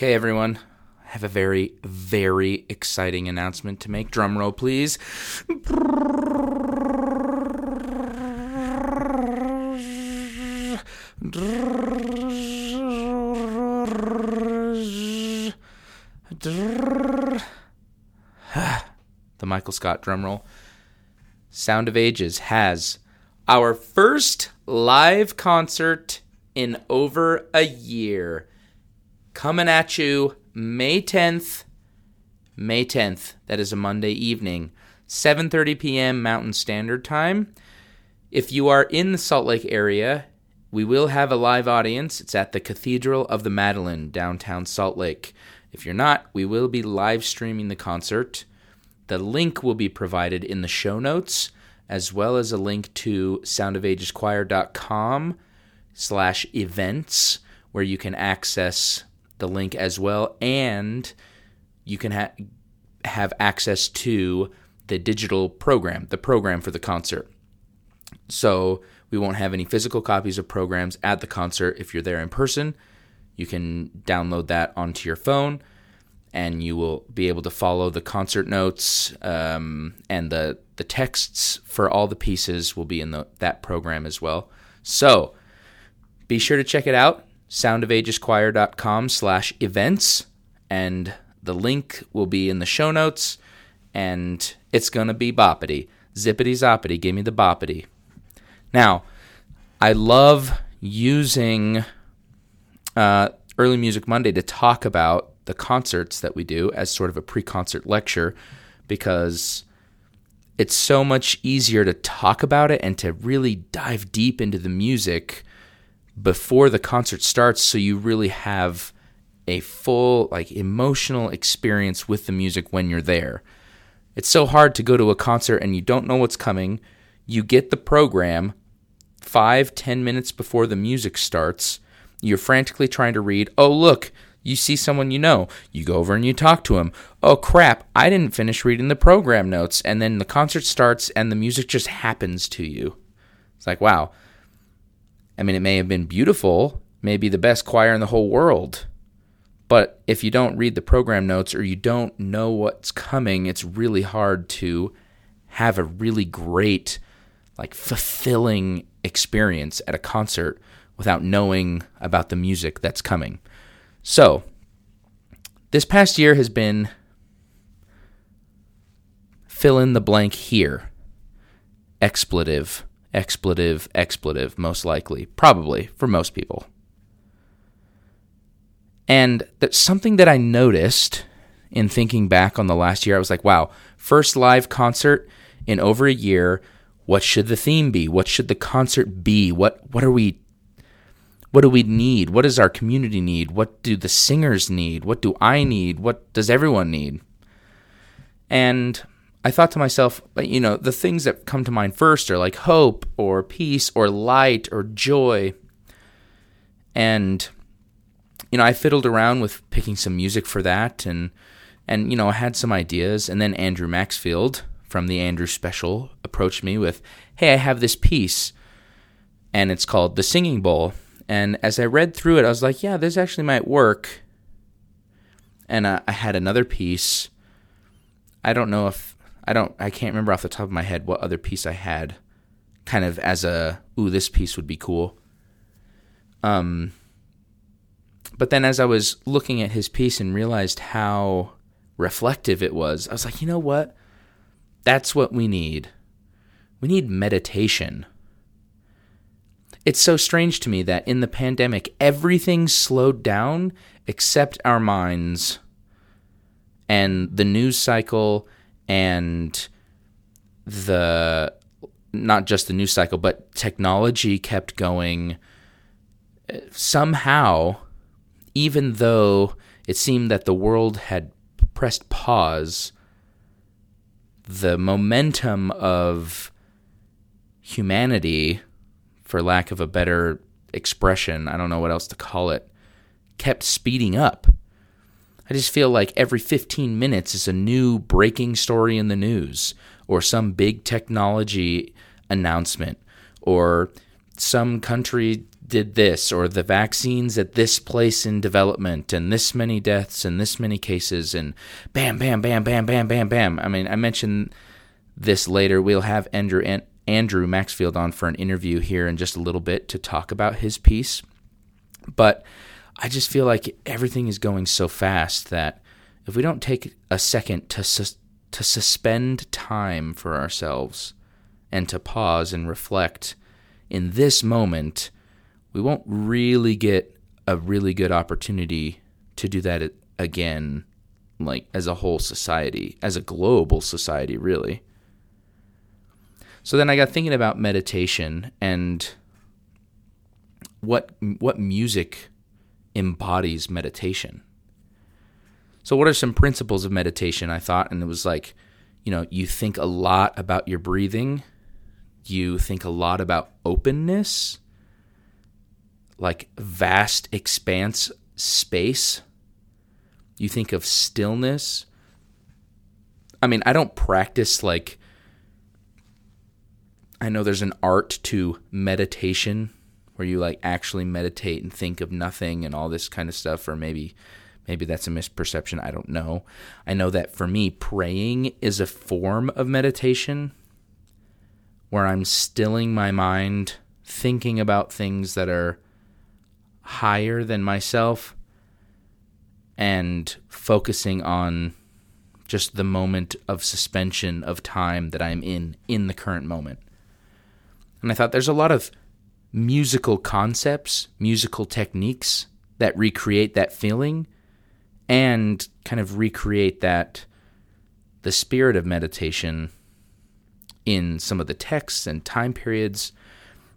Okay, everyone. I have a very, very exciting announcement to make. Drum roll, please. the Michael Scott drum roll. Sound of Ages has our first live concert in over a year. Coming at you May 10th. May 10th. That is a Monday evening. 7:30 p.m. Mountain Standard Time. If you are in the Salt Lake area, we will have a live audience. It's at the Cathedral of the Madeleine, downtown Salt Lake. If you're not, we will be live streaming the concert. The link will be provided in the show notes, as well as a link to soundofageschoir.com slash events, where you can access the link as well, and you can ha- have access to the digital program, the program for the concert. So we won't have any physical copies of programs at the concert. If you're there in person, you can download that onto your phone and you will be able to follow the concert notes um, and the the texts for all the pieces will be in the, that program as well. So be sure to check it out, soundofageschoir.com slash events, and the link will be in the show notes, and it's to be boppity. Zippity zoppity, give me the boppity. Now, I love using uh, Early Music Monday to talk about the concerts that we do as sort of a pre concert lecture because it's so much easier to talk about it and to really dive deep into the music before the concert starts so you really have a full like emotional experience with the music when you're there. It's so hard to go to a concert and you don't know what's coming. You get the program five, ten minutes before the music starts. You're frantically trying to read, oh, look, you see someone you know, you go over and you talk to him. Oh crap, I didn't finish reading the program notes. And then the concert starts and the music just happens to you. It's like, wow. I mean, it may have been beautiful, maybe the best choir in the whole world. But if you don't read the program notes or you don't know what's coming, it's really hard to have a really great, like fulfilling experience at a concert without knowing about the music that's coming. So, this past year has been fill in the blank here. Expletive, expletive, expletive, most likely, probably for most people. And that's something that I noticed in thinking back on the last year. I was like, wow, first live concert in over a year. What should the theme be? What should the concert be? What what are we what do we need? What does our community need? What do the singers need? What do I need? What does everyone need? And I thought to myself, you know, the things that come to mind first are like hope or peace or light or joy. And you know, I fiddled around with picking some music for that and and you know, I had some ideas and then Andrew Maxfield from the Andrew Special approached me with, "Hey, I have this piece and it's called The Singing Bowl." And as I read through it, I was like, yeah, this actually might work. And uh, I had another piece. I don't know if I don't I can't remember off the top of my head what other piece I had kind of as a ooh this piece would be cool. Um but then as I was looking at his piece and realized how reflective it was, I was like, you know what? That's what we need. We need meditation. It's so strange to me that in the pandemic, everything slowed down except our minds and the news cycle and the not just the news cycle, but technology kept going uh, somehow, even though it seemed that the world had pressed pause, the momentum of humanity for lack of a better expression, I don't know what else to call it, kept speeding up. I just feel like every 15 minutes is a new breaking story in the news, or some big technology announcement, or some country did this or the vaccines at this place in development and this many deaths and this many cases and bam bam bam bam bam bam bam. I mean i mentioned this later. We'll have andrew andrew maxfield on for an interview here in just a little bit to talk about his piece. But i just feel like everything is going so fast that if we don't take a second to to suspend time for ourselves and to pause and reflect in this moment we won't really get a really good opportunity to do that again, like as a whole society, as a global society, really. So then I got thinking about meditation and what what music embodies meditation. So what are some principles of meditation? I thought, and it was like, you know, you think a lot about your breathing, you think a lot about openness, like vast expanse space. You think of stillness. I mean, I don't practice like I know there's an art to meditation where you like actually meditate and think of nothing and all this kind of stuff or maybe maybe that's a misperception, I don't know. I know that for me praying is a form of meditation where I'm stilling my mind, thinking about things that are higher than myself and focusing on just the moment of suspension of time that I'm in in the current moment. And I thought there's a lot of musical concepts, musical techniques that recreate that feeling and kind of recreate that the spirit of meditation in some of the texts and time periods.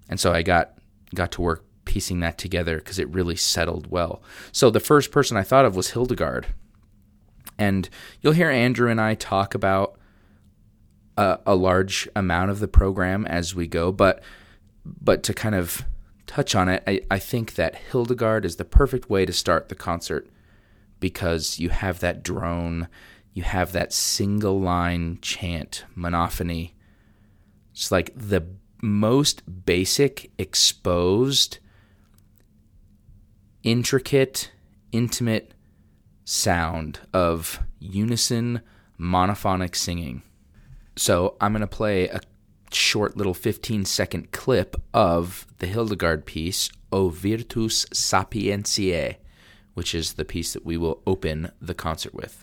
And so I got got to work piecing that together because it really settled well. So the first person I thought of was Hildegard. And you'll hear Andrew and I talk about a, a large amount of the program as we go, but but to kind of touch on it, I, I think that Hildegard is the perfect way to start the concert because you have that drone, you have that single line chant, monophony. It's like the most basic exposed intricate, intimate sound of unison monophonic singing. So I'm going to play a short little 15 second clip of the Hildegard piece, O Virtus Sapientiae, which is the piece that we will open the concert with.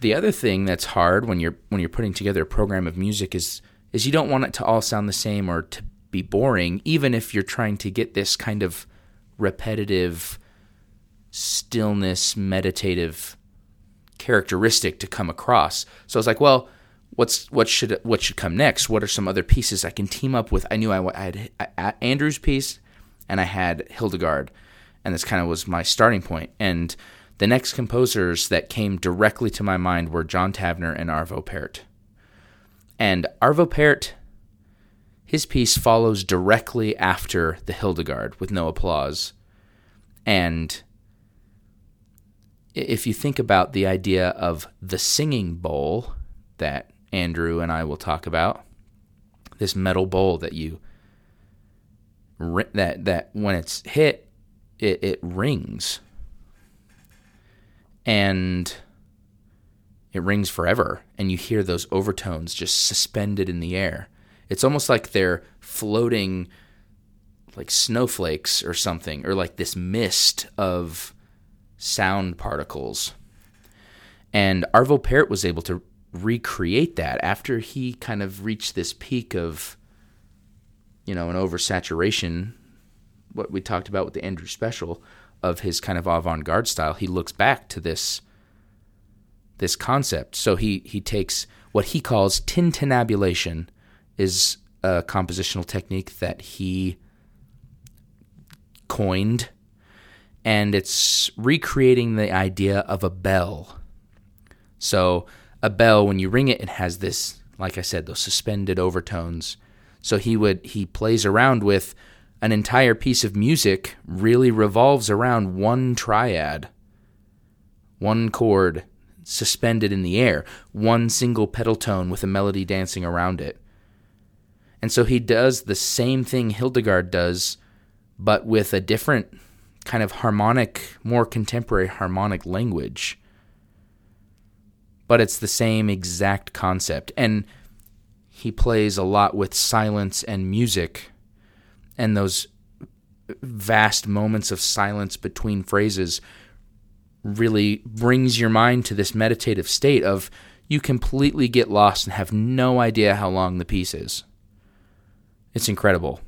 The other thing that's hard when you're when you're putting together a program of music is is you don't want it to all sound the same or to be boring, even if you're trying to get this kind of repetitive stillness, meditative characteristic to come across. So I was like, well, what's what should what should come next? What are some other pieces I can team up with? I knew I, I had I, Andrew's piece, and I had Hildegard, and this kind of was my starting point. And the next composers that came directly to my mind were John Tavener and Arvo Pärt. And Arvo Pärt, his piece follows directly after the Hildegard with no applause. And if you think about the idea of the singing bowl that Andrew and I will talk about, this metal bowl that you that that when it's hit, it, it rings and it rings forever and you hear those overtones just suspended in the air. It's almost like they're floating like snowflakes or something or like this mist of sound particles. And arvo pärt was able to recreate that after he kind of reached this peak of you know an oversaturation what we talked about with the andrew special of his kind of avant-garde style, he looks back to this this concept. So he he takes what he calls tintinnabulation is a compositional technique that he coined and it's recreating the idea of a bell. So a bell when you ring it it has this like I said, those suspended overtones. So he would he plays around with an entire piece of music really revolves around one triad. One chord suspended in the air, one single pedal tone with a melody dancing around it. And so he does the same thing Hildegard does, but with a different kind of harmonic, more contemporary harmonic language. But it's the same exact concept. And he plays a lot with silence and music and those vast moments of silence between phrases really brings your mind to this meditative state of you completely get lost and have no idea how long the piece is. It's incredible.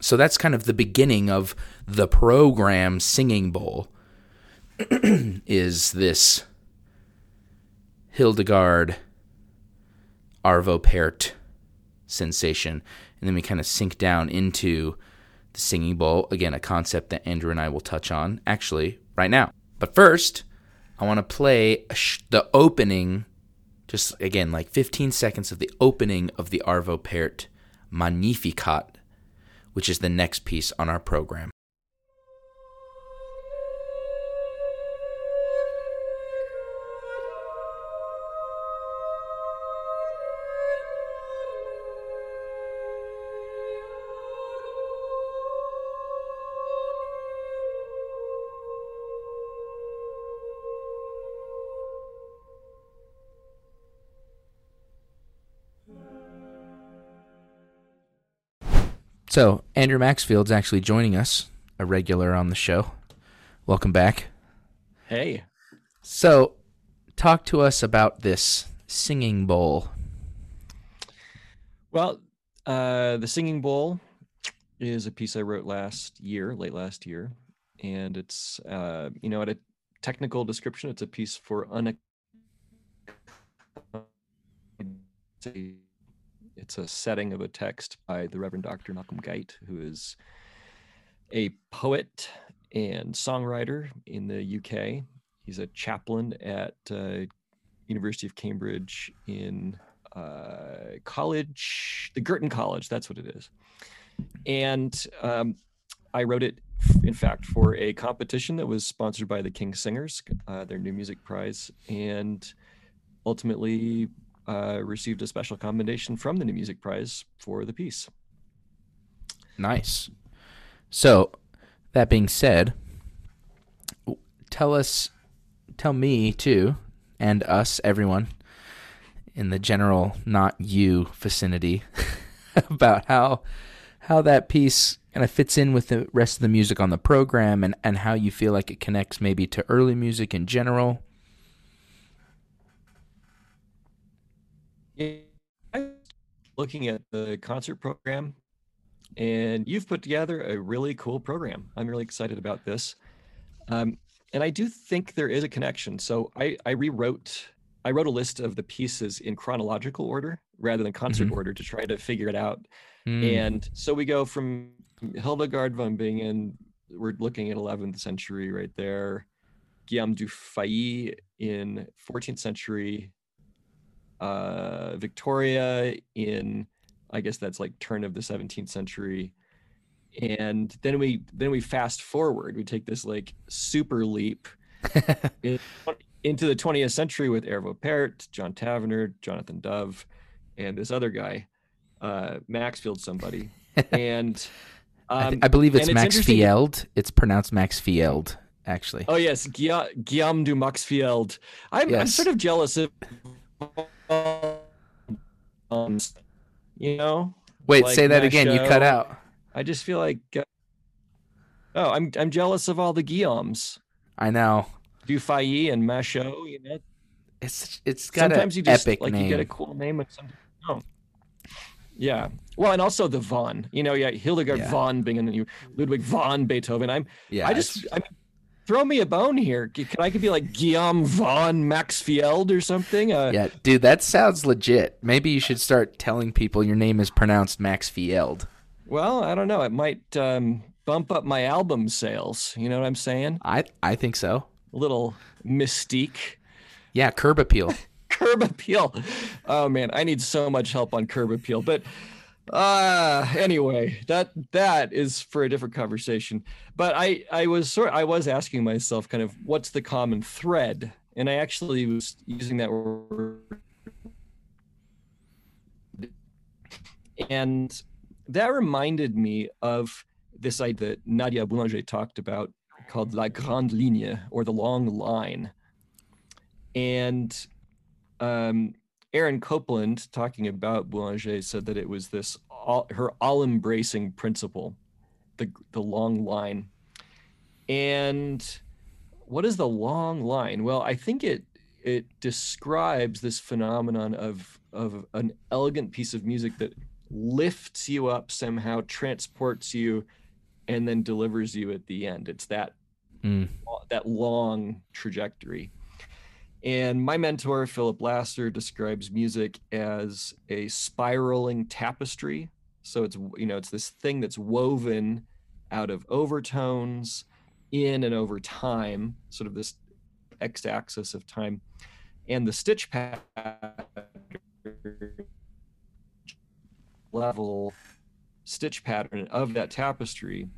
So that's kind of the beginning of the program Singing Bowl is this Hildegard Arvo Pärt sensation. And then we kind of sink down into the singing bowl. Again, a concept that Andrew and I will touch on actually right now. But first, I want to play sh- the opening, just again, like 15 seconds of the opening of the Arvo Pärt Magnificat, which is the next piece on our program. So, Andrew Maxfield's actually joining us, a regular on the show. Welcome back. Hey. So, talk to us about this singing bowl. Well, uh, the singing bowl is a piece I wrote last year, late last year, and it's uh, you know at a technical description, it's a piece for un it's a setting of a text by the Reverend Dr. Malcolm Guite, who is a poet and songwriter in the UK. He's a chaplain at uh, University of Cambridge in uh, college, the Girton College. That's what it is. And um, I wrote it, in fact, for a competition that was sponsored by the King Singers, uh, their new music prize, and ultimately uh, received a special commendation from the New Music Prize for the piece. Nice. So, that being said, tell us, tell me too, and us, everyone in the general not you vicinity, about how how that piece kind of fits in with the rest of the music on the program, and and how you feel like it connects maybe to early music in general. Looking at the concert program, and you've put together a really cool program. I'm really excited about this. Um, and I do think there is a connection. So I, I rewrote, I wrote a list of the pieces in chronological order rather than concert mm-hmm. order to try to figure it out. Mm. And so we go from Hildegard von Bingen, we're looking at 11th century right there. Guillaume du Fay in 14th century, uh, Victoria in, I guess that's like turn of the 17th century. And then we then we fast forward. We take this like super leap in, into the 20th century with Arvo Pärt, John Tavener, Jonathan Dove, and this other guy, uh, Maxfield somebody. And um, I, th- I, believe it's Max it's Field. It's pronounced Max Field, actually. Oh yes, Guillaume du Maxfield. I'm, yes. I'm sort of jealous of um, you know. Wait, like say that again. You cut out. I just feel like. Uh, oh, I'm I'm jealous of all the Guillaumes. I know. Dufay and Machaut, you know. It's it's got sometimes you just like name. you get a cool name of something. Oh. Yeah. Well, and also the von. You know, yeah, Hildegard yeah. von Bingen, Ludwig von Beethoven. I'm. Yeah. I just. I mean, throw me a bone here. Can I could be like Guillaume von Maxfield or something? Uh, yeah, dude, that sounds legit. Maybe you should start telling people your name is pronounced Maxfield. Well, I don't know. It might um, bump up my album sales. You know what I'm saying? I I think so. A little mystique. Yeah, curb appeal. curb appeal. Oh man, I need so much help on curb appeal. But uh anyway, that that is for a different conversation. But I I was sort I was asking myself kind of what's the common thread, and I actually was using that word, and that reminded me of this idea that Nadia Boulanger talked about called La Grande Ligne or the long line. And um, Aaron Copland, talking about Boulanger, said that it was this all, her all-embracing principle, the the long line. And what is the long line? Well, I think it it describes this phenomenon of of an elegant piece of music that lifts you up somehow, transports you, and then delivers you at the end. It's that mm. that long trajectory. And my mentor, Philip Lasser, describes music as a spiraling tapestry. So it's you know it's this thing that's woven out of overtones in and over time, sort of this x-axis of time, and the stitch pattern level stitch pattern of that tapestry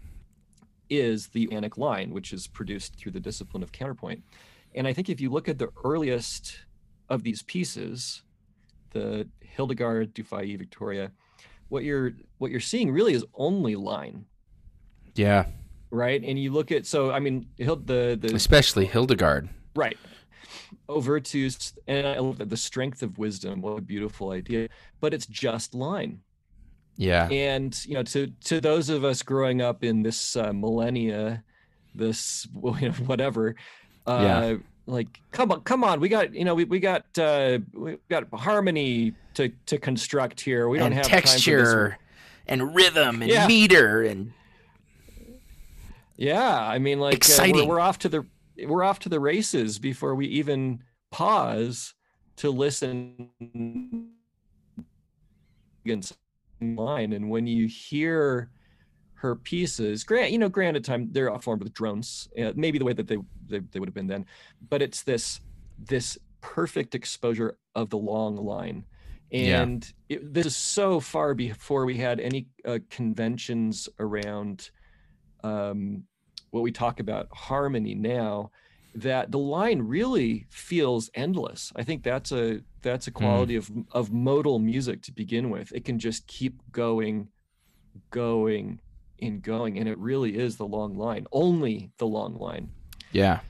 is the Anic line, which is produced through the discipline of counterpoint. And I think if you look at the earliest of these pieces, the Hildegard, Dufay, Victoria, what you're what you're seeing really is only line. Yeah. Right. And you look at so I mean the the especially Hildegard. Right. O Virtus and I love that the strength of wisdom. What a beautiful idea. But it's just line. Yeah. And you know, to to those of us growing up in this uh, millennia, this you know, whatever, uh, yeah. like come on, come on, we got you know we, we got uh, we got harmony to to construct here. We don't have texture and rhythm and yeah. meter and yeah. I mean, like exciting. Uh, we're, we're off to the we're off to the races before we even pause to listen against line and when you hear her pieces grant you know granted time they're formed with drones uh, maybe the way that they, they, they would have been then but it's this this perfect exposure of the long line and yeah. it, this is so far before we had any uh, conventions around um, what we talk about harmony now that the line really feels endless. I think that's a that's a hmm. quality mm. of of modal music to begin with. It can just keep going, going, and going, and it really is the long line. Only the long line. Yeah.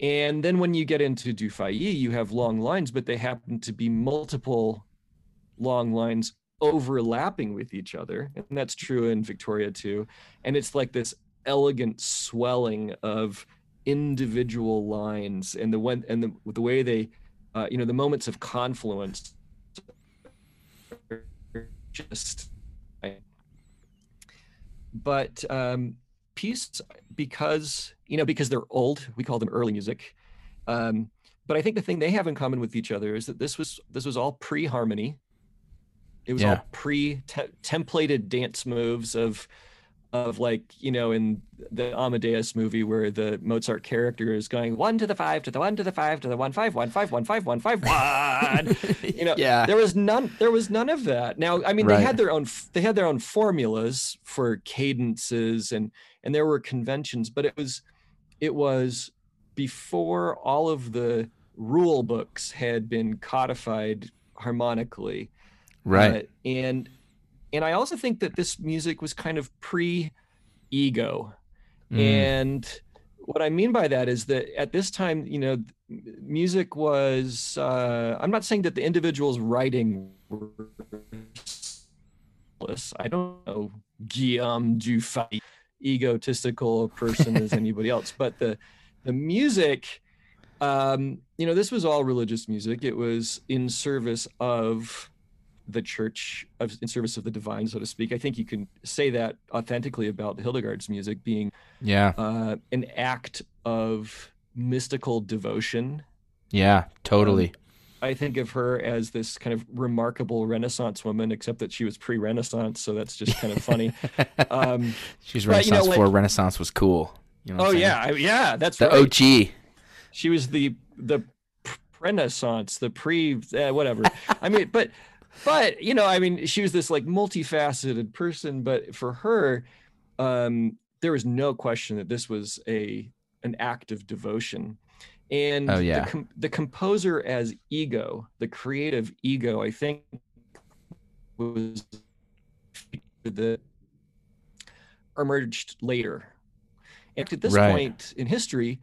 And then when you get into Dufay, you have long lines, but they happen to be multiple long lines overlapping with each other, and that's true in Victoria too. And it's like this elegant swelling of individual lines and the one and the the way they uh, you know the moments of confluence just but um piece because you know because they're old we call them early music um but i think the thing they have in common with each other is that this was this was all pre-harmony it was yeah. all pre-templated dance moves of of like you know in the Amadeus movie where the Mozart character is going one to the five to the one to the five to the one five one five one five one five one. you know, yeah. There was none. There was none of that. Now, I mean, right. they had their own. They had their own formulas for cadences and and there were conventions, but it was it was before all of the rule books had been codified harmonically. Right. Uh, and and I also think that this music was kind of pre ego. Mm. And what I mean by that is that at this time, you know, music was, uh, I'm not saying that the individuals writing were, I don't know, Guillaume Dufay, egotistical person as anybody else, but the, the music, um, you know, this was all religious music. It was in service of the church of, in service of the divine, so to speak. I think you can say that authentically about Hildegard's music being yeah uh, an act of mystical devotion. Yeah, totally. Um, I think of her as this kind of remarkable Renaissance woman, except that she was pre-Renaissance, so that's just kind of funny. Um, She's Renaissance you know, like, before Renaissance was cool. You know oh yeah, yeah, that's the right. OG. She was the the Renaissance, the pre uh, whatever. I mean, but but you know, I mean, she was this like multifaceted person, but for her, um, there was no question that this was a an act of devotion. And Oh, yeah. the, com- the composer as ego, the creative ego, I think was the emerged later. And at this Right. point in history,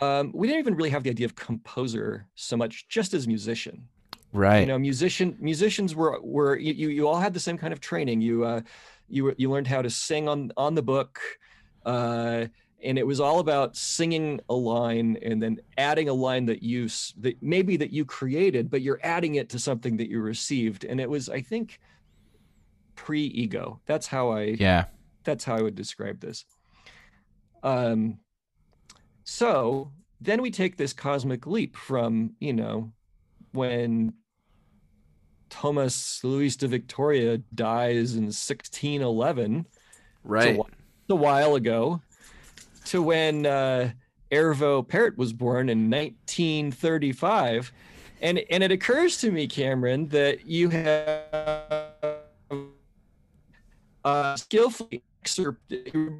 um, we didn't even really have the idea of composer so much, just as musician Right. you know musician musicians were were you, you all had the same kind of training you uh you were- you learned how to sing on on the book uh and it was all about singing a line and then adding a line that you that maybe that you created but you're adding it to something that you received and it was i think pre-ego that's how i yeah. that's how I would describe this. Um, so then we take this cosmic leap from, you know, when Thomas Luis de Victoria dies in 1611, Right. a while ago, to when uh, Arvo Pärt was born in 1935. And, and it occurs to me, Cameron, that you have uh, skillfully excerpt-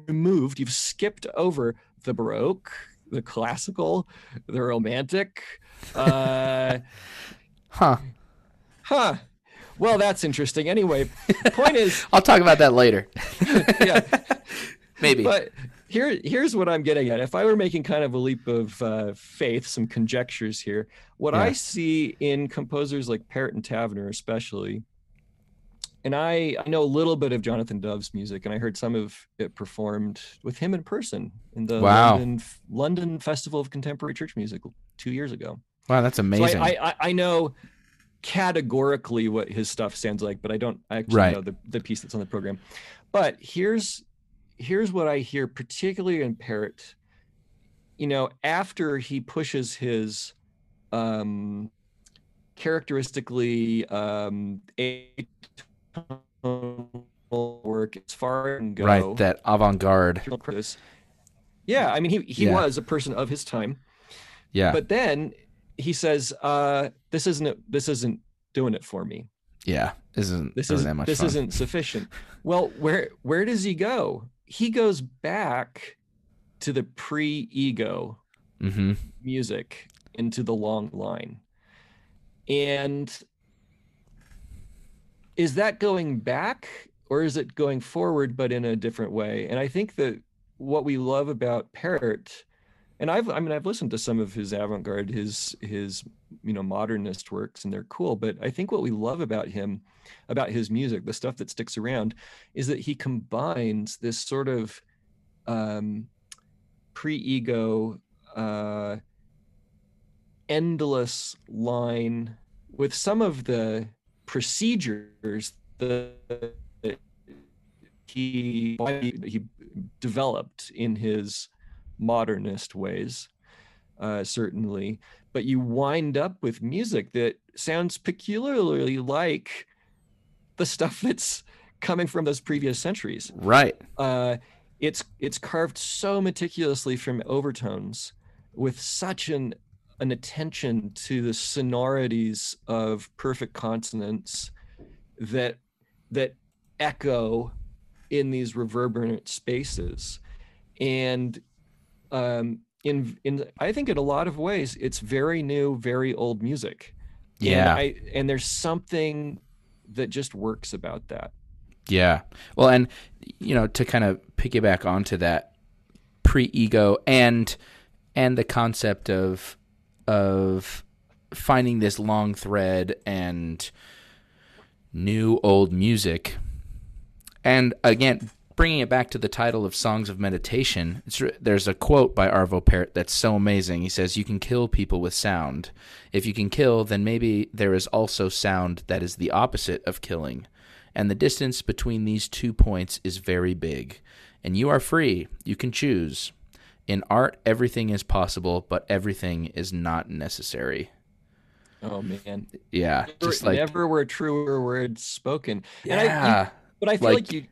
removed, you've skipped over the Baroque, the classical, the Romantic. Uh, Huh. Huh. Well, that's interesting. Anyway, point is, I'll talk about that later. yeah. Maybe. But here, here's what I'm getting at. If I were making kind of a leap of uh, faith, some conjectures here, what I see in composers like Pärt and Tavener, especially, and I, I know a little bit of Jonathan Dove's music, and I heard some of it performed with him in person in the Wow. London, London Festival of Contemporary Church Music two years ago. wow, that's So amazing. I, I, I know categorically what his stuff sounds like, but I don't actually Right. know the, the piece that's on the program. But here's here's what I hear, particularly in Pärt. You know, after he pushes his um, characteristically um, work as far it go. right. That avant-garde. Yeah, I mean, he he Yeah. was a person of his time Yeah. but then he says uh this isn't this isn't doing it for me yeah. This isn't this isn't that much this fun. isn't sufficient well where where does he go he goes back to the pre-ego Mm-hmm. music into the long line and is that going back or is it going forward but in a different way and i think that what we love about pärt and i've i mean i've listened to some of his avant-garde his his you know modernist works and they're cool but i think what we love about him about his music the stuff that sticks around is that he combines this sort of um pre-ego uh endless line with some of the procedures that he he developed in his modernist ways uh, certainly but you wind up with music that sounds peculiarly like the stuff that's coming from those previous centuries Right. uh, it's it's carved so meticulously from overtones with such an an attention to the sonorities of perfect consonants that that echo in these reverberant spaces and um in in i think in a lot of ways it's very new very old music and Yeah. I, and there's something that just works about that Yeah. Well, and you know, to kind of piggyback onto that pre-ego and and the concept of of finding this long thread and new old music. And again, bringing it back to the title of Songs of Meditation, it's, there's a quote by Arvo Pärt that's so amazing. He says, "You can kill people with sound. If you can kill, then maybe there is also sound that is the opposite of killing." and the distance between these two points is very big. And you are free. You can choose. In art, everything is possible, but everything is not necessary. oh man Yeah, just never, like never were truer words spoken. And I, you- yeah, but I feel like, like- you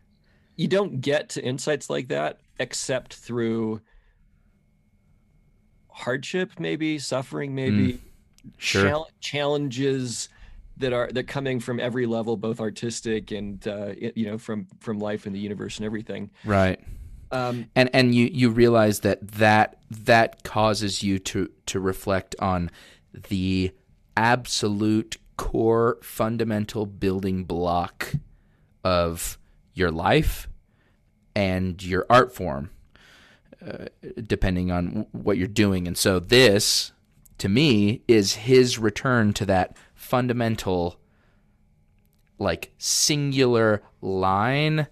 you don't get to insights like that except through hardship, maybe suffering, maybe. Sure. chal- challenges that are that coming from every level, both artistic and uh, you know from from life and the universe and everything. Right. Um, and and you you realize that that that causes you to to reflect on the absolute core fundamental building block of your life and your art form uh, depending on what you're doing and so this to me is his return to that fundamental like singular line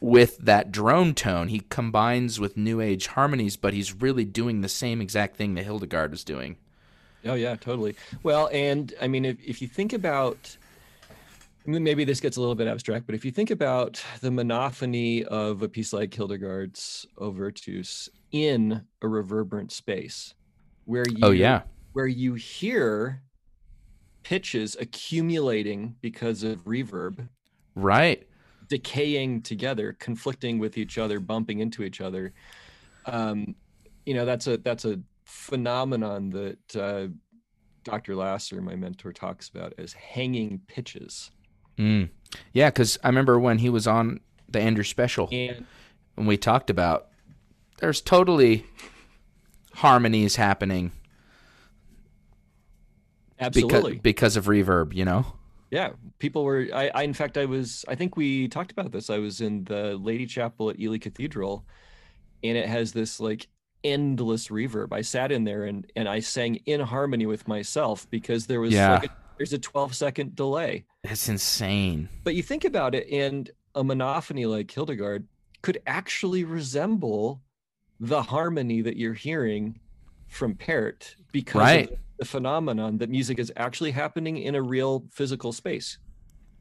with that drone tone. He combines with new age harmonies, but he's really doing the same exact thing that Hildegard is doing. Oh yeah, totally. Well, and I mean, if if you think about, maybe this gets a little bit abstract, but if you think about the monophony of a piece like Hildegard's O Virtus in a reverberant space, where you Oh yeah. where you hear pitches accumulating because of reverb, Right. decaying together, conflicting with each other, bumping into each other. Um, you know, that's a that's a phenomenon that uh, Dr. Lasser, my mentor, talks about as hanging pitches. Mm. Yeah, because I remember when he was on the Andrew special And and we talked about there's totally harmonies happening because absolutely, because of reverb, you know? yeah, people were. I, I, in fact, I was. I think we talked about this. I was in the Lady Chapel at Ely Cathedral, and it has this like endless reverb. I sat in there and and I sang in harmony with myself because there was Yeah. like a, there's a 12 second delay. That's insane. But you think about it, and a monophony like Hildegard could actually resemble the harmony that you're hearing from Pärt because Right. of the phenomenon that music is actually happening in a real physical space.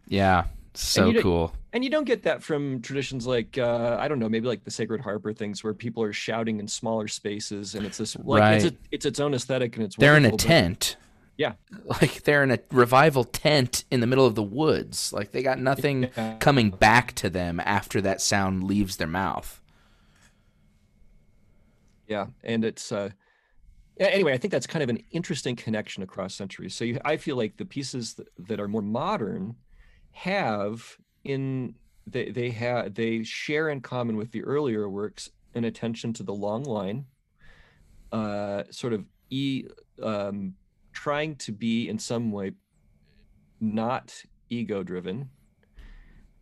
Yeah. So don't- cool. And you don't get that from traditions like uh, I don't know, maybe like the Sacred Harp or things where people are shouting in smaller spaces, and it's this like it's, a, it's its own aesthetic and it's They're in a wonderful, but- tent. Yeah. Like they're in a revival tent in the middle of the woods. Like they got nothing Yeah. coming back to them after that sound leaves their mouth. Yeah, and it's uh anyway, I think that's kind of an interesting connection across centuries. So you, I feel like the pieces that, that are more modern have in they they have they share in common with the earlier works an attention to the long line, uh, sort of e um, trying to be in some way not ego driven.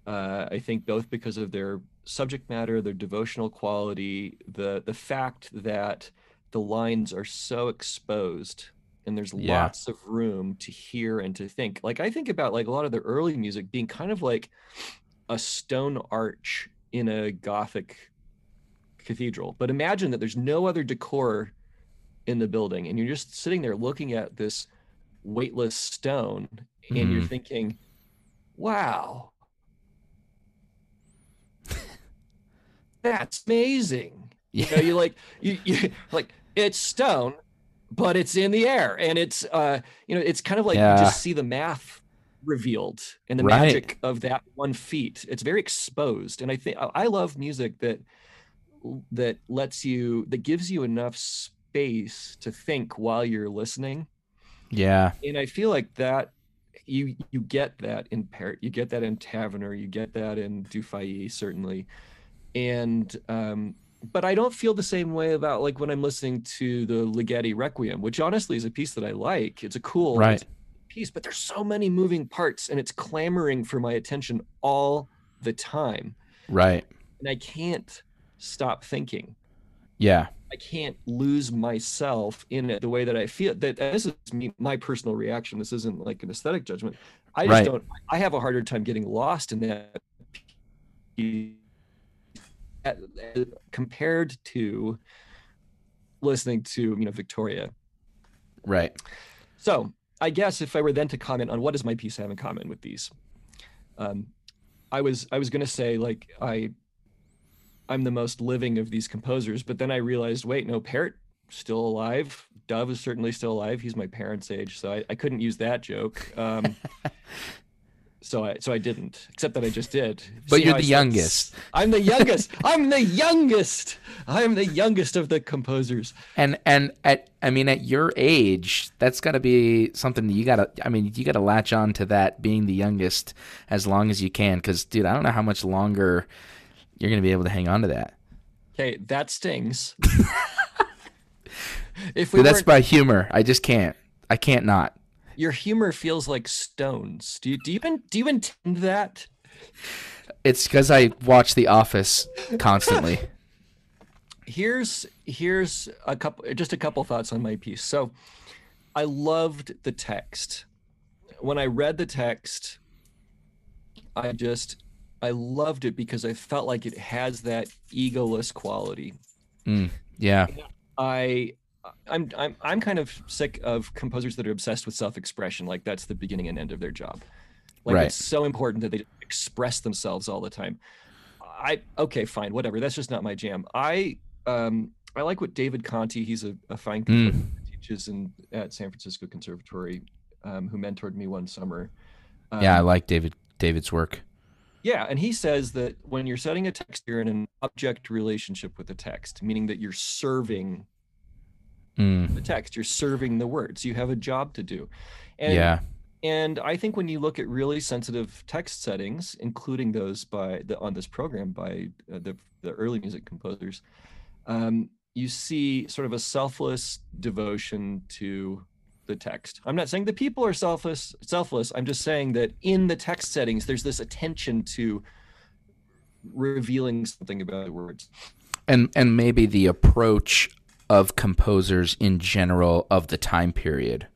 Uh, I think both because of their subject matter, their devotional quality, the the fact that the lines are so exposed and there's Yeah. lots of room to hear and to think. Like I think about like a lot of the early music being kind of like a stone arch in a gothic cathedral. But imagine that there's no other decor in the building and you're just sitting there looking at this weightless stone and you're Mhm. thinking, "Wow, that's amazing." You know, you like you, you like it's stone, but it's in the air, and it's uh, you know, it's kind of like Yeah. you just see the math revealed and the Right. magic of that one feat. It's very exposed, and I think I I love music that that lets you that gives you enough space to think while you're listening Yeah. and I feel like that you you get that in Pärt, you get that in Tavener, you get that in Dufay certainly, and um, but I don't feel the same way about like when I'm listening to the Ligeti Requiem, which honestly is a piece that I like. It's a cool Right. piece, but there's so many moving parts, and it's clamoring for my attention all the time, Right. and I can't stop thinking. Yeah. I can't lose myself in it the way that I feel. That this is me, my personal reaction. This isn't like an aesthetic judgment. I just Right. don't. I have a harder time getting lost in that at- at- compared to listening to you know Victoria. Right. So I guess if I were then to comment on what does my piece have in common with these, um, I was I was going to say like I I'm the most living of these composers, but then I realized wait no Pärt still alive, Dove is certainly still alive. He's my parents' age, so I, I couldn't use that joke. Um, so I so I didn't, except that I just did. But See you're the youngest. I'm the youngest. I'm the youngest. I'm the youngest of the composers. And and at I mean at your age, that's got to be something that you got to I mean, you got to latch on to that being the youngest as long as you can cuz dude, I don't know how much longer you're going to be able to hang on to that. Okay, that stings. if we that's by humor. I just can't. I can't not. your humor feels like stones. Do you do you even do you intend that? It's cuz I watch The Office constantly. here's here's a couple just a couple thoughts on my piece so i loved the text when i read the text i just i loved it because i felt like it has that egoless quality Mm, yeah. i i'm i'm i'm kind of sick of composers that are obsessed with self-expression like that's the beginning and end of their job like Right. it's so important that they express themselves all the time i okay fine whatever that's just not my jam i um i like what david conte he's a, a fine Mm. teaches in at san francisco conservatory um, who mentored me one summer um, Yeah, I like David David's work. Yeah, and he says that when you're setting a text, you're in an object relationship with the text, meaning that you're serving Mm, the text, you're serving the words. You have a job to do. And yeah. and I think when you look at really sensitive text settings, including those by the on this program by uh, the the early music composers, um, you see sort of a selfless devotion to the text. I'm not saying the people are selfless. Selfless. I'm just saying that in the text settings, there's this attention to revealing something about the words. and and maybe the approach of composers in general of the time period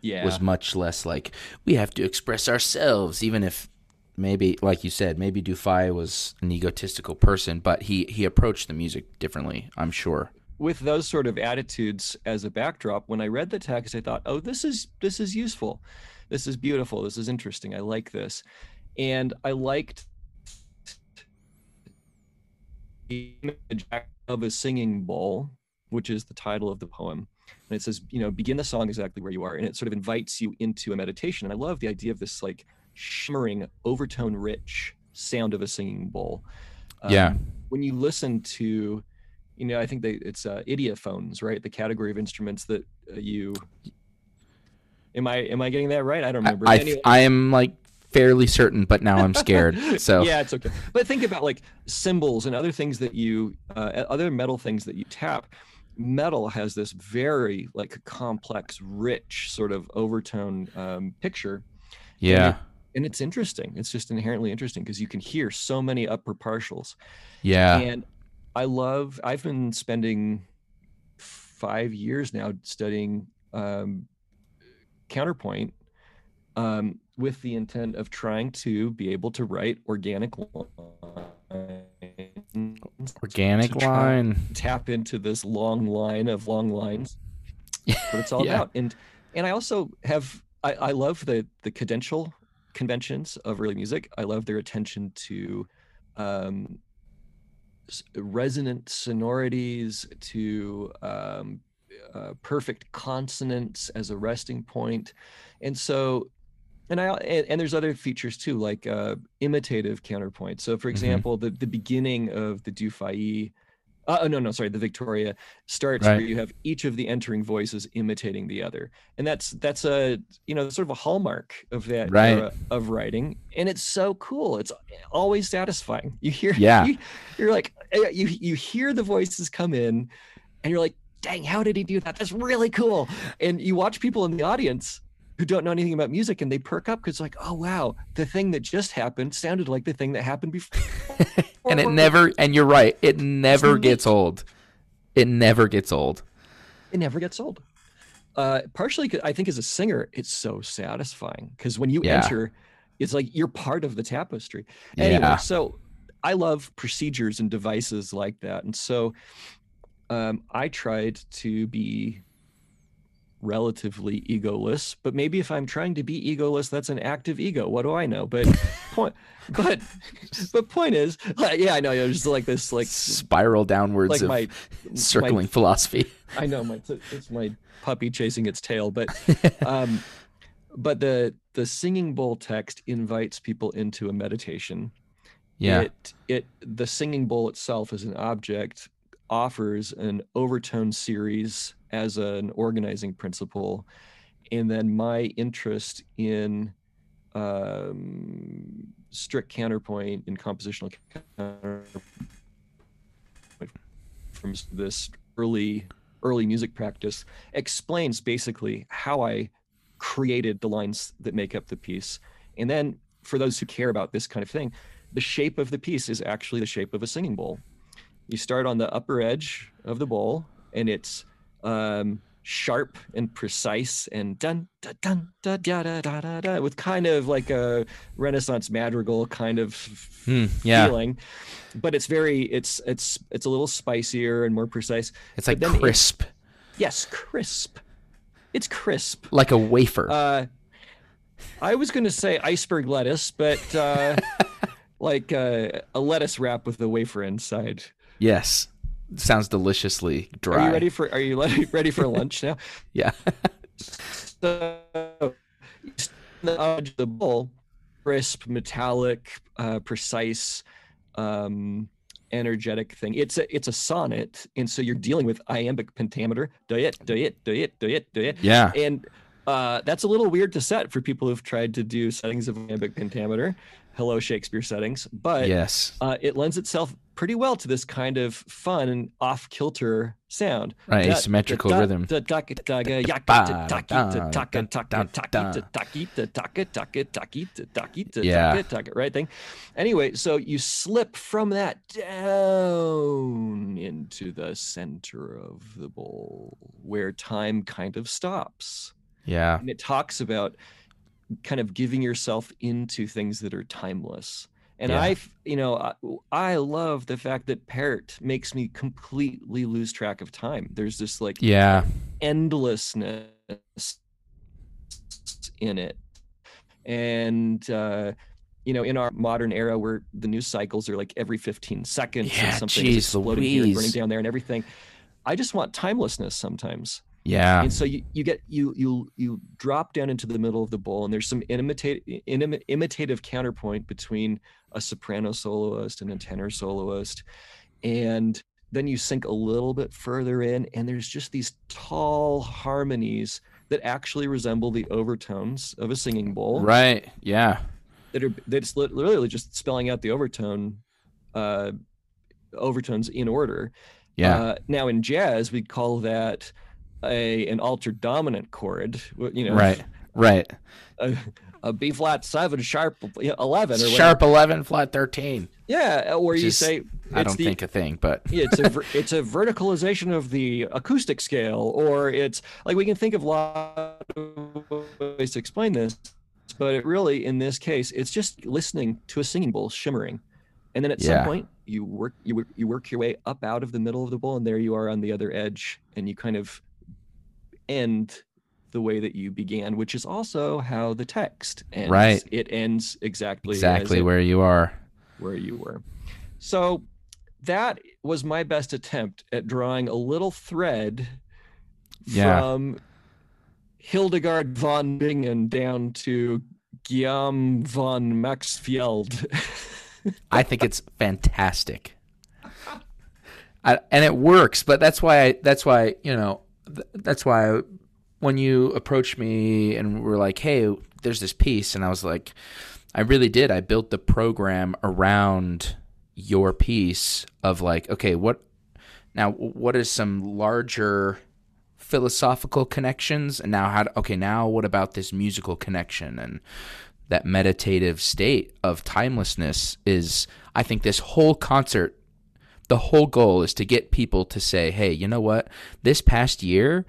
Yeah. was much less like we have to express ourselves even if maybe like you said maybe Dufay was an egotistical person but he he approached the music differently I'm sure with those sort of attitudes as a backdrop when i read the text i thought oh this is this is useful. This is beautiful. This is interesting. I like this. And i liked the image of a singing bowl which is the title of the poem. And it says you know begin the song exactly where you are and it sort of invites you into a meditation. And i love the idea of this like shimmering overtone rich sound of a singing bowl. Yeah. Um, when you listen to you know i think they it's uh, idiophones right? The category of instruments that uh, you am i am i getting that right? I don't remember. I, Anyway- I am like fairly certain but now I'm scared so. Yeah it's okay. But think about like cymbals and other things that you uh, other metal things that you tap. Metal has this very like complex rich sort of overtone um, picture. Yeah. and it's interesting. It's just inherently interesting because you can hear so many upper partials. Yeah. And i love i've been spending five years now studying um, counterpoint um, with the intent of trying to be able to write organic lines, organic line. tap into this long line of long lines. What it's all Yeah. about. And and i also have i, I love the the cadential conventions of early music. I love their attention to um resonant sonorities to um uh, perfect consonants as a resting point and so and i and, and there's other features too like uh imitative counterpoint so for Mhm. example the the beginning of the dufay uh, oh no no sorry the victoria starts where you have each of the entering voices imitating the other. And that's that's a you know sort of a hallmark of that Right. era of writing. And it's so cool. It's always satisfying. You hear Yeah. you, you're like eh, you you hear the voices come in and you're like dang how did he do that? That's really cool. And you watch people in the audience who don't know anything about music and they perk up because like oh wow the thing that just happened sounded like the thing that happened before and it never and you're right it never neat. gets old it never gets old it never gets old. Uh, partially, 'cause I think as a singer, it's so satisfying because when you Yeah. enter, it's like you're part of the tapestry. Anyway, Yeah. so I love procedures and devices like that, and so um, I tried to be relatively egoless. But maybe if I'm trying to be egoless, that's an active ego. What do I know? But point, but but point is, like, yeah, I know. It's just like this, like spiral downwards like of my circling philosophy I know my it's my puppy chasing its tail, but um, but the the singing bowl text invites people into a meditation. Yeah. It it the singing bowl itself is an object offers an overtone series as an organizing principle, and then my interest in um, strict counterpoint in compositional counterpoint from this early early music practice explains basically how I created the lines that make up the piece. And then for those who care about this kind of thing, the shape of the piece is actually the shape of a singing bowl. You start on the upper edge of the bowl, and it's um, sharp and precise and dun dun dun da da da da da da with kind of like a Renaissance madrigal kind of Hmm, yeah. feeling. But it's very it's it's it's a little spicier and more precise. It's like then it- crisp, Yes, crisp. It's crisp. like a wafer. Uh, I was going to say iceberg lettuce, but uh, like uh, a lettuce wrap with a wafer inside. Yes. Sounds deliciously dry. Are you ready for? Are you ready, for lunch now? Yeah. So, the the bowl, crisp, metallic, uh, precise, um, energetic thing. It's a it's a sonnet, and so you're dealing with iambic pentameter. Do it, do it, do it, do it, do it. yeah. and uh, that's a little weird to set for people who've tried to do settings of iambic pentameter hello shakespeare settings but yes. uh, it lends itself pretty well to this kind of fun and off-kilter sound Right, Da- asymmetrical da- rhythm. Yeah. right thing anyway so you slip from that down into the center of the bowl where time kind of stops Yeah. and it talks about kind of giving yourself into things that are timeless and Yeah. i you know I, I love the fact that Pärt makes me completely lose track of time there's this like Yeah. endlessness in it and uh you know in our modern era where the news cycles are like every 15 seconds Yeah, and something geez is exploding here and burning down there and everything i just want timelessness sometimes Yeah. and so you, you get you you you drop down into the middle of the bowl and there's some imitate, inim, imitative counterpoint between a soprano soloist and a tenor soloist and then you sink a little bit further in and there's just these tall harmonies that actually resemble the overtones of a singing bowl Right. Yeah. that are that's literally just spelling out the overtone uh overtones in order Yeah. uh, now in jazz, we call that a an altered dominant chord. You know, right. Right. A, a B flat seven sharp eleven or whatever. Sharp 11, flat 13. Yeah, or you say I don't the, think a thing, but it's a it's a verticalization of the acoustic scale, or it's like we can think of a lot of ways to explain this, but it really in this case, it's just listening to a singing bowl shimmering, and then at Yeah. some point you work you work you work your way up out of the middle of the bowl, and there you are on the other edge, and you kind of end the way that you began, which is also how the text ends. Right. It ends exactly exactly it where you are. where you were. So that was my best attempt at drawing a little thread Yeah. from Hildegard von Bingen down to Guillaume von Maxfield. I think it's fantastic. I, and it works, but that's why I, that's why, you know, that's why when you approached me and were like, "Hey, there's this piece." And I was like, I really did. I built the program around your piece of like, okay, what now what is some larger philosophical connections and now how okay, now what about this musical connection and that meditative state of timelessness is I think this whole concert the whole goal is to get people to say, "Hey, you know what? This past year,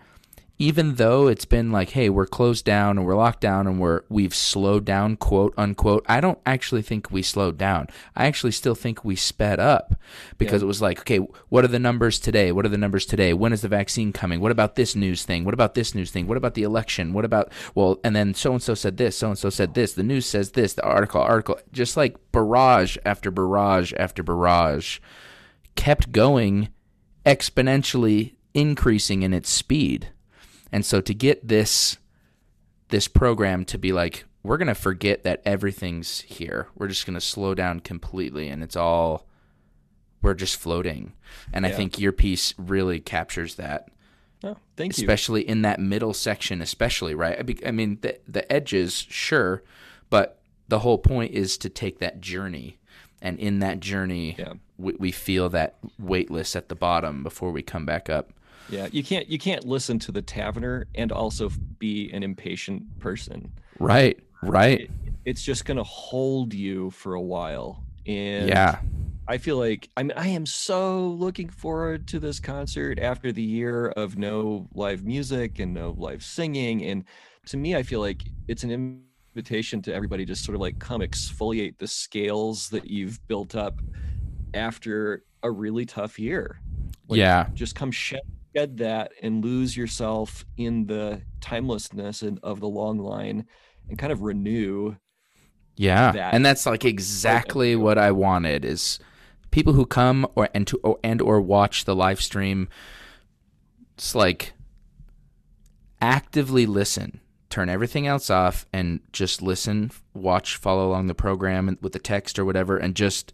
even though it's been like, hey, we're closed down and we're locked down and we're we've slowed down, quote unquote. I don't actually think we slowed down. I actually still think we sped up because Yeah. it was like, okay, what are the numbers today? What are the numbers today? When is the vaccine coming? What about this news thing? What about this news thing? What about the election? What about well, and then so and so said this, so and so said this. The news says this. The article, article, just like barrage after barrage after barrage kept going exponentially increasing in its speed. And so to get this this program to be like, we're going to forget that everything's here. We're just going to slow down completely and it's all, we're just floating. And I think your piece really captures that, Oh, thank you. especially in that middle section, especially, right? I, I mean, the, the edges, sure, but the whole point is to take that journey. And in that journey, Yeah. we, we feel that weightless at the bottom before we come back up. Yeah, you can't you can't listen to the Tavener and also be an impatient person. Right, right. It- it's just going to hold you for a while. And Yeah. I feel like I mean I am so looking forward to this concert after the year of no live music and no live singing and to me I feel like it's an invitation to everybody to sort of like come exfoliate the scales that you've built up after a really tough year. Like, yeah. just come shed, shed that and lose yourself in the timelessness and of the long line and kind of renew Yeah, that and that's like exactly what I wanted is people who come or and to or, and or watch the live stream. It's like actively listen, turn everything else off, and just listen, watch, follow along the program with the text or whatever, and just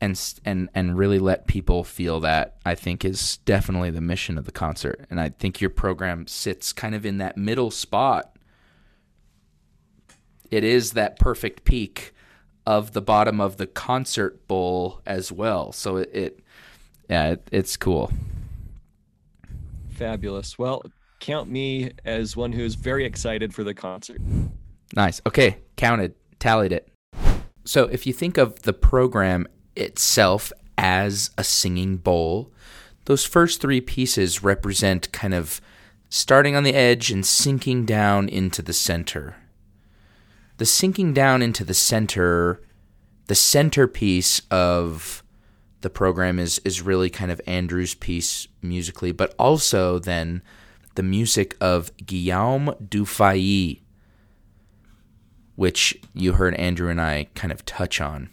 and and and really let people feel that. I think is definitely the mission of the concert, and I think your program sits kind of in that middle spot it is that perfect peak of the bottom of the concert bowl as well. So it, it yeah, it, it's cool. fabulous. Well, count me as one who's very excited for the concert. Nice. Okay, counted, tallied it. So if you think of the program itself as a singing bowl, those first three pieces represent kind of starting on the edge and sinking down into the center. The sinking down into the center, the centerpiece of the program is is really kind of Andrew's piece musically, but also then the music of Guillaume Dufay, which you heard Andrew and I kind of touch on.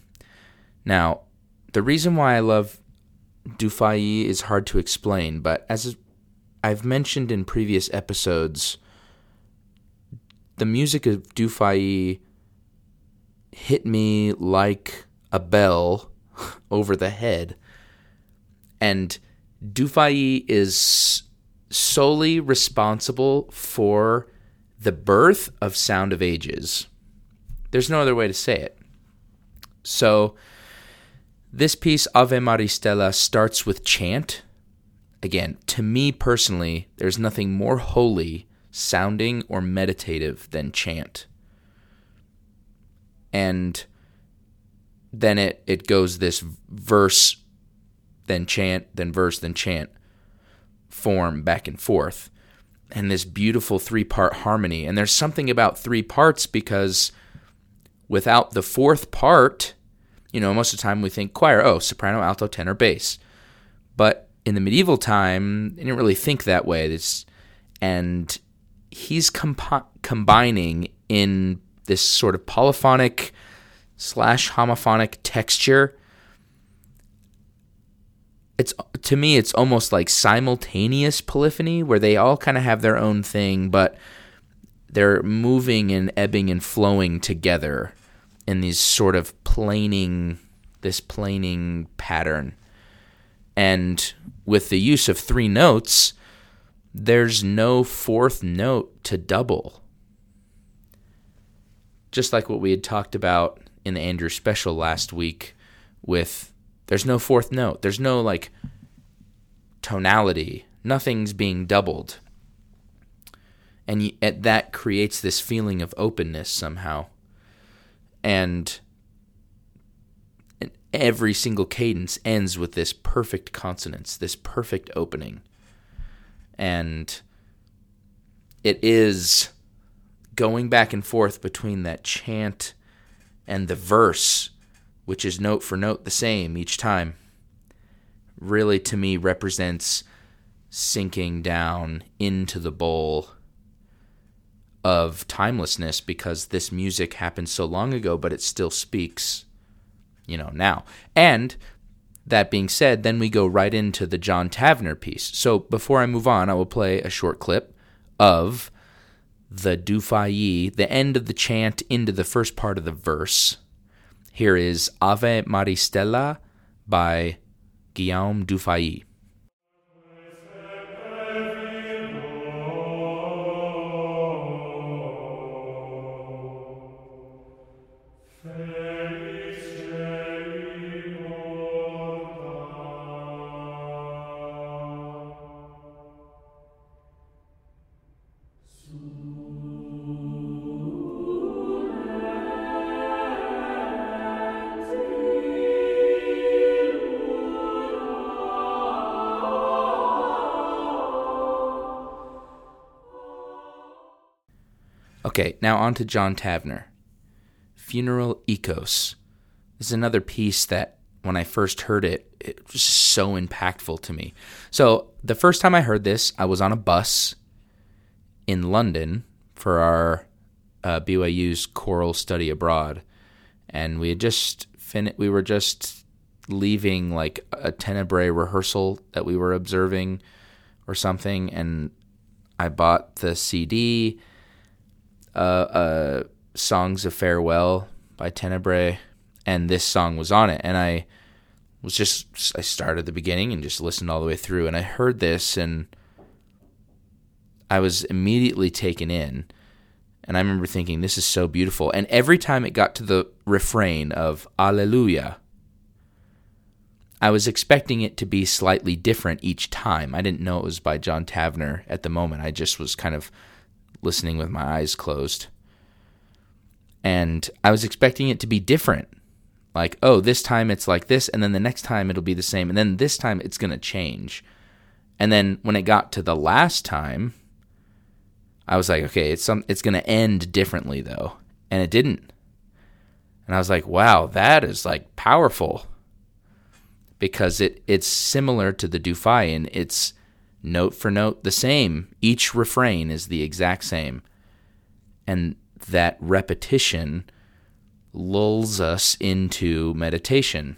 Now, the reason why I love Dufay is hard to explain, but as I've mentioned in previous episodes, the music of Dufay hit me like a bell over the head. And Dufay is solely responsible for the birth of Sound of Ages. There's no other way to say it. So, this piece, Ave Maris Stella, starts with chant. Again, to me personally, there's nothing more holy sounding or meditative than chant. And then it, it goes this verse, then chant, then verse, then chant form back and forth. And this beautiful three part harmony. And there's something about three parts because without the fourth part, you know, most of the time we think choir, oh, soprano, alto, tenor, bass. But in the medieval time, they didn't really think that way. It's, and he's compi- combining in this sort of polyphonic slash homophonic texture. It's to me, it's almost like simultaneous polyphony, where they all kind of have their own thing, but they're moving and ebbing and flowing together in these sort of planing, this planing pattern. And with the use of three notes, there's no fourth note to double. Just like what we had talked about in the Andrew special last week with there's no fourth note. There's no like tonality. Nothing's being doubled. And it, that creates this feeling of openness somehow. And every single cadence ends with this perfect consonance, this perfect opening. And it is going back and forth between that chant and the verse, which is note for note the same each time, really to me represents sinking down into the bowl of timelessness because this music happened so long ago, but it still speaks, you know, now. And that being said, then we go right into the John Tavener piece. So before I move on, I will play a short clip of the Dufay, the end of the chant into the first part of the verse. Here is Ave Maris Stella by Guillaume Dufay. Okay, now on to John Tavener. Funeral Ikos. This is another piece that when I first heard it, it was so impactful to me. So, the first time I heard this, I was on a bus in London for our uh, BYU's choral study abroad, and we had just fin- we were just leaving like a tenebrae rehearsal that we were observing or something, and I bought the CD uh, uh, "Songs of Farewell" by Tenebrae, and this song was on it. And I was just I started at the beginning and just listened all the way through, and I heard this, and I was immediately taken in. And I remember thinking, this is so beautiful. And every time it got to the refrain of Alleluia, I was expecting it to be slightly different each time. I didn't know it was by John Tavener at the moment. I just was kind of listening with my eyes closed. And I was expecting it to be different. Like, oh, this time it's like this, and then the next time it'll be the same, and then this time it's going to change. And then when it got to the last time, I was like, okay, it's some it's going to end differently though. And it didn't. And I was like, wow, that is like powerful. Because it it's similar to the Dufay and it's note for note the same. Each refrain is the exact same. And that repetition lulls us into meditation.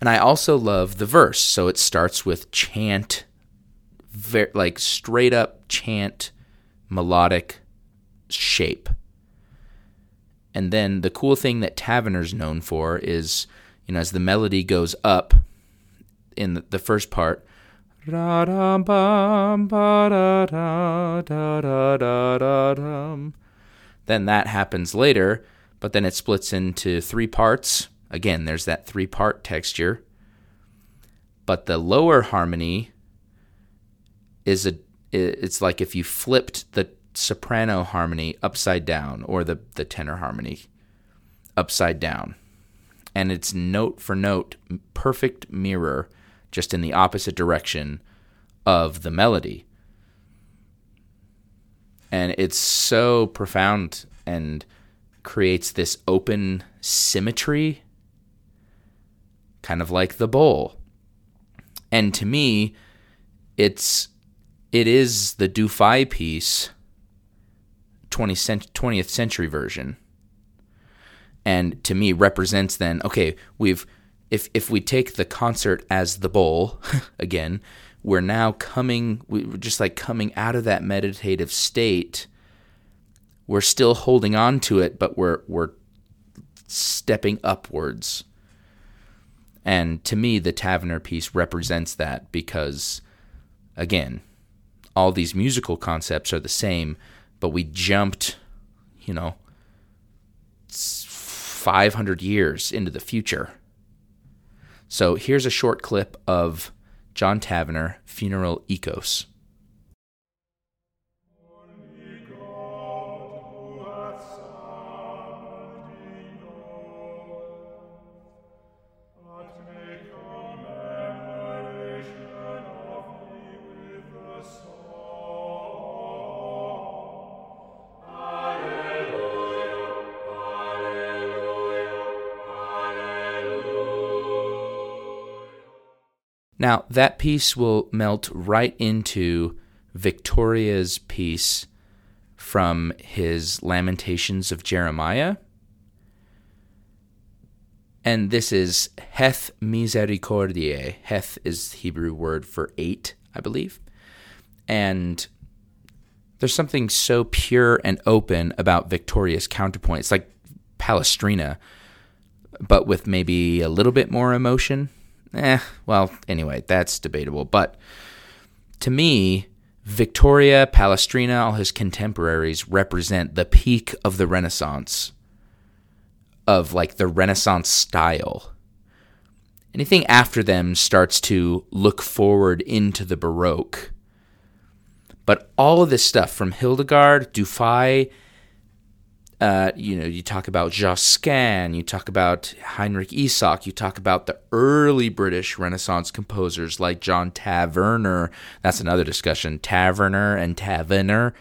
And I also love the verse. So it starts with chant, very, like straight up chant, melodic shape. And then the cool thing that Tavener's known for is, you know, as the melody goes up in the first part, then that happens later, but then it splits into three parts. Again, there's that three part texture. But the lower harmony is a it's like if you flipped the soprano harmony upside down or the, the tenor harmony upside down. And it's note for note, perfect mirror just in the opposite direction of the melody. And it's so profound and creates this open symmetry, kind of like the bowl. And to me, it's it is the Dufay piece 20th century version and to me represents then okay we've if if we take the concert as the bowl again, we're now coming we're just like coming out of that meditative state. We're still holding on to it, but we're we're stepping upwards. And to me, the Tavener piece represents that because, again, all these musical concepts are the same, but we jumped, you know, 500 years into the future so here's a short clip of John Tavener, Funeral Ikos. Now, that piece will melt right into Victoria's piece from his Lamentations of Jeremiah. And this is Heth Misericordiae. Heth is the Hebrew word for eight, I believe. And there's something so pure and open about Victoria's counterpoint. It's like Palestrina, but with maybe a little bit more emotion. Eh, well, anyway, that's debatable. But to me, Victoria, Palestrina, all his contemporaries represent the peak of the Renaissance, of like the Renaissance style. Anything after them starts to look forward into the Baroque. But all of this stuff from Hildegard, Dufay, uh, you know, you talk about Josquin, you talk about Heinrich Isaac, you talk about the early British Renaissance composers like John Taverner. That's another discussion. Taverner and Taverner.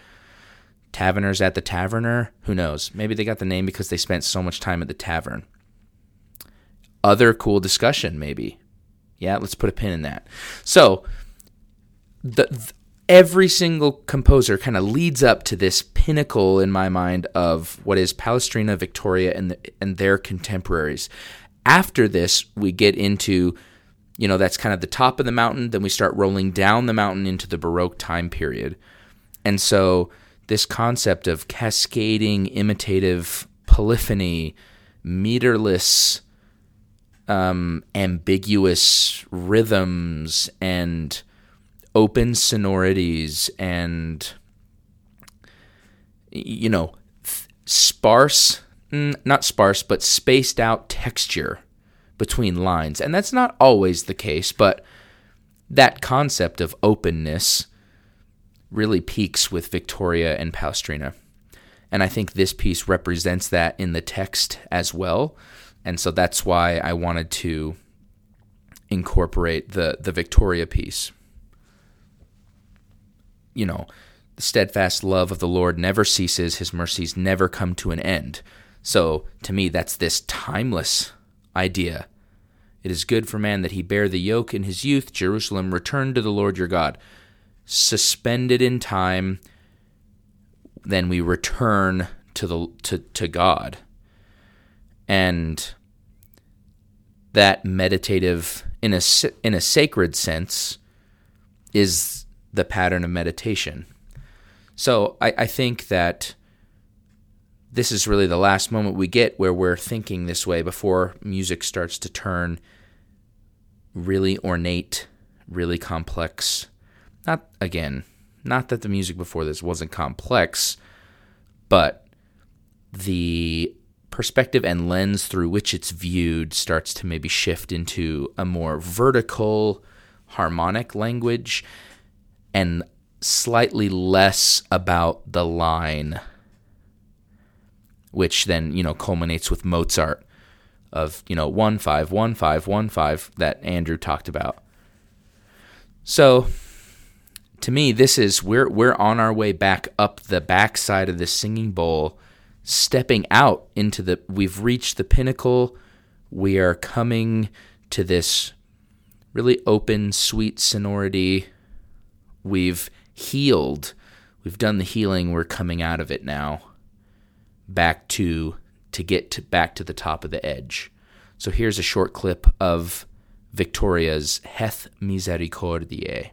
Taverners at the Taverner? Who knows? Maybe they got the name because they spent so much time at the tavern. Other cool discussion, maybe. Yeah, let's put a pin in that. So, the, every single composer kind of leads up to this pinnacle in my mind of what is Palestrina, Victoria, and the, and their contemporaries. After this, we get into, you know, that's kind of the top of the mountain. Then we start rolling down the mountain into the Baroque time period, and so this concept of cascading, imitative polyphony, meterless, um, ambiguous rhythms, and open sonorities and you know sparse mm, not sparse but spaced out texture between lines. And that's not always the case but that concept of openness really peaks with Victoria and Palestrina. And I think this piece represents that in the text as well. And so that's why I wanted to incorporate the the Victoria piece you know, the steadfast love of the Lord never ceases, his mercies never come to an end. So, to me, that's this timeless idea. It is good for man that he bear the yoke in his youth. Jerusalem, return to the Lord your God. Suspended in time, then we return to the to, to God. And that meditative in a in a sacred sense is the pattern of meditation. So I, I think that this is really the last moment we get where we're thinking this way before music starts to turn really ornate, really complex. Not, again, not that the music before this wasn't complex, but the perspective and lens through which it's viewed starts to maybe shift into a more vertical, harmonic language and slightly less about the line, which then, you know, culminates with Mozart of, you know, 1 5, 1 5, 1 5 that Andrew talked about. So to me, this is we're we're on our way back up the backside of the singing bowl, stepping out into the we've reached the pinnacle. We are coming to this really open, sweet sonority We've healed. We've done the healing. We're coming out of it now. Back to to get to, back to the top of the edge. So here's a short clip of Victoria's Heth Misericordiae.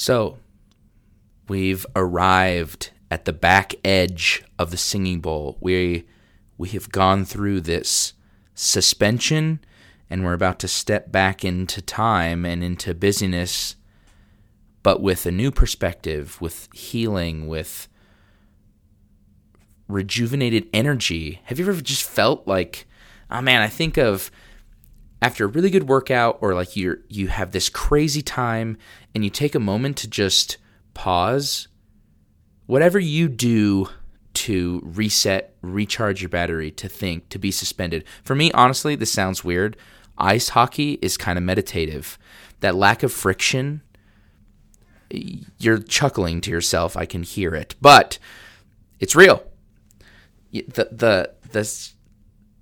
So, we've arrived at the back edge of the singing bowl. We we have gone through this suspension and we're about to step back into time and into busyness but with a new perspective, with healing, with rejuvenated energy. Have you ever just felt like, oh man, I think of after a really good workout or like you're you have this crazy time and you take a moment to just pause whatever you do to reset recharge your battery to think to be suspended. For me honestly this sounds weird. Ice hockey is kind of meditative. That lack of friction you're chuckling to yourself. I can hear it. But it's real. The the the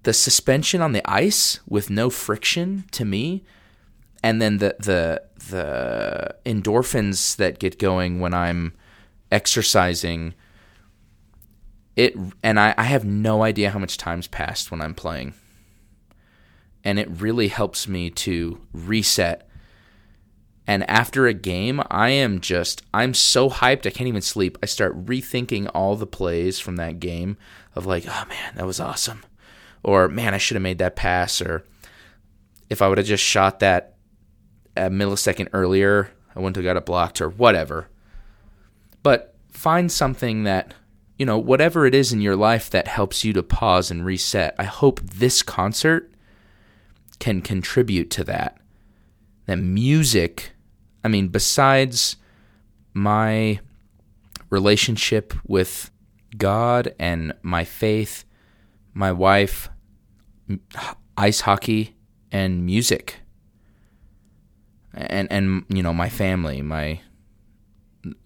the suspension on the ice with no friction to me and then the the the endorphins that get going when I'm exercising it and I, I have no idea how much time's passed when I'm playing. And it really helps me to reset. And after a game, I am just I'm so hyped I can't even sleep. I start rethinking all the plays from that game of like, oh man, that was awesome. Or man, I should have made that pass or if I would have just shot that a millisecond earlier, I wouldn't have got it blocked or whatever. But find something that, you know, whatever it is in your life that helps you to pause and reset. I hope this concert can contribute to that. That music, I mean, besides my relationship with God and my faith, my wife, ice hockey, and music and and you know my family, my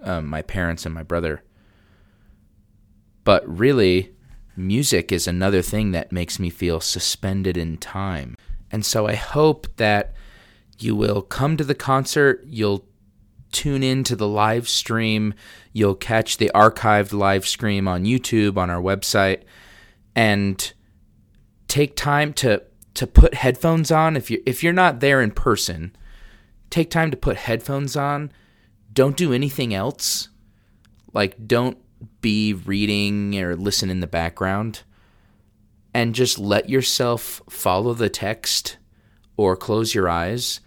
um, my parents and my brother. But really, music is another thing that makes me feel suspended in time. And so I hope that you will come to the concert, you'll tune in to the live stream, you'll catch the archived live stream on YouTube on our website and take time to to put headphones on if you if you're not there in person take time to put headphones on. Don't do anything else. Like, don't be reading or listen in the background. And just let yourself follow the text or close your eyes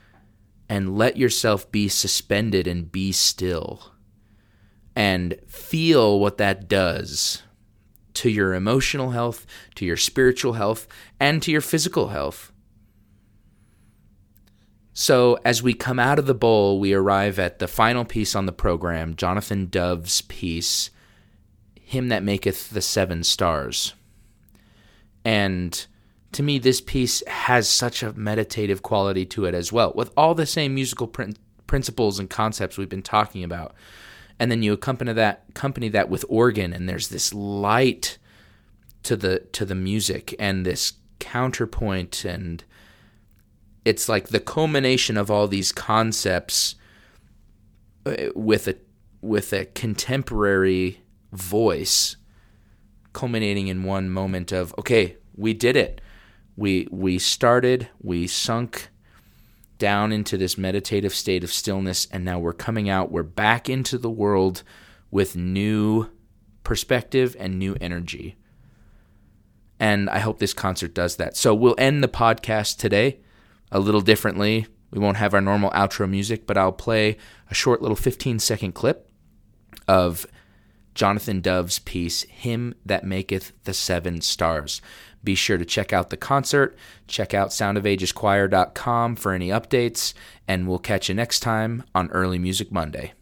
and let yourself be suspended and be still. And feel what that does to your emotional health, to your spiritual health, and to your physical health. So, as we come out of the bowl, we arrive at the final piece on the program, Jonathan Dove's piece, Him That Maketh the Seven Stars. And to me, this piece has such a meditative quality to it as well, with all the same musical prin- principles and concepts we've been talking about. And then you accompany that, accompany that with organ, and there's this light to the to the music and this counterpoint and it's like the culmination of all these concepts uh, with a with a contemporary voice culminating in one moment of okay we did it. We we started we sunk down into this meditative state of stillness and now we're coming out we're back into the world with new perspective and new energy and i hope this concert does that so we'll end the podcast today a little differently. We won't have our normal outro music, but I'll play a short little 15 second clip of Jonathan Dove's piece, Him That Maketh the Seven Stars. Be sure to check out the concert, check out soundofageschoir.com for any updates, and we'll catch you next time on Early Music Monday.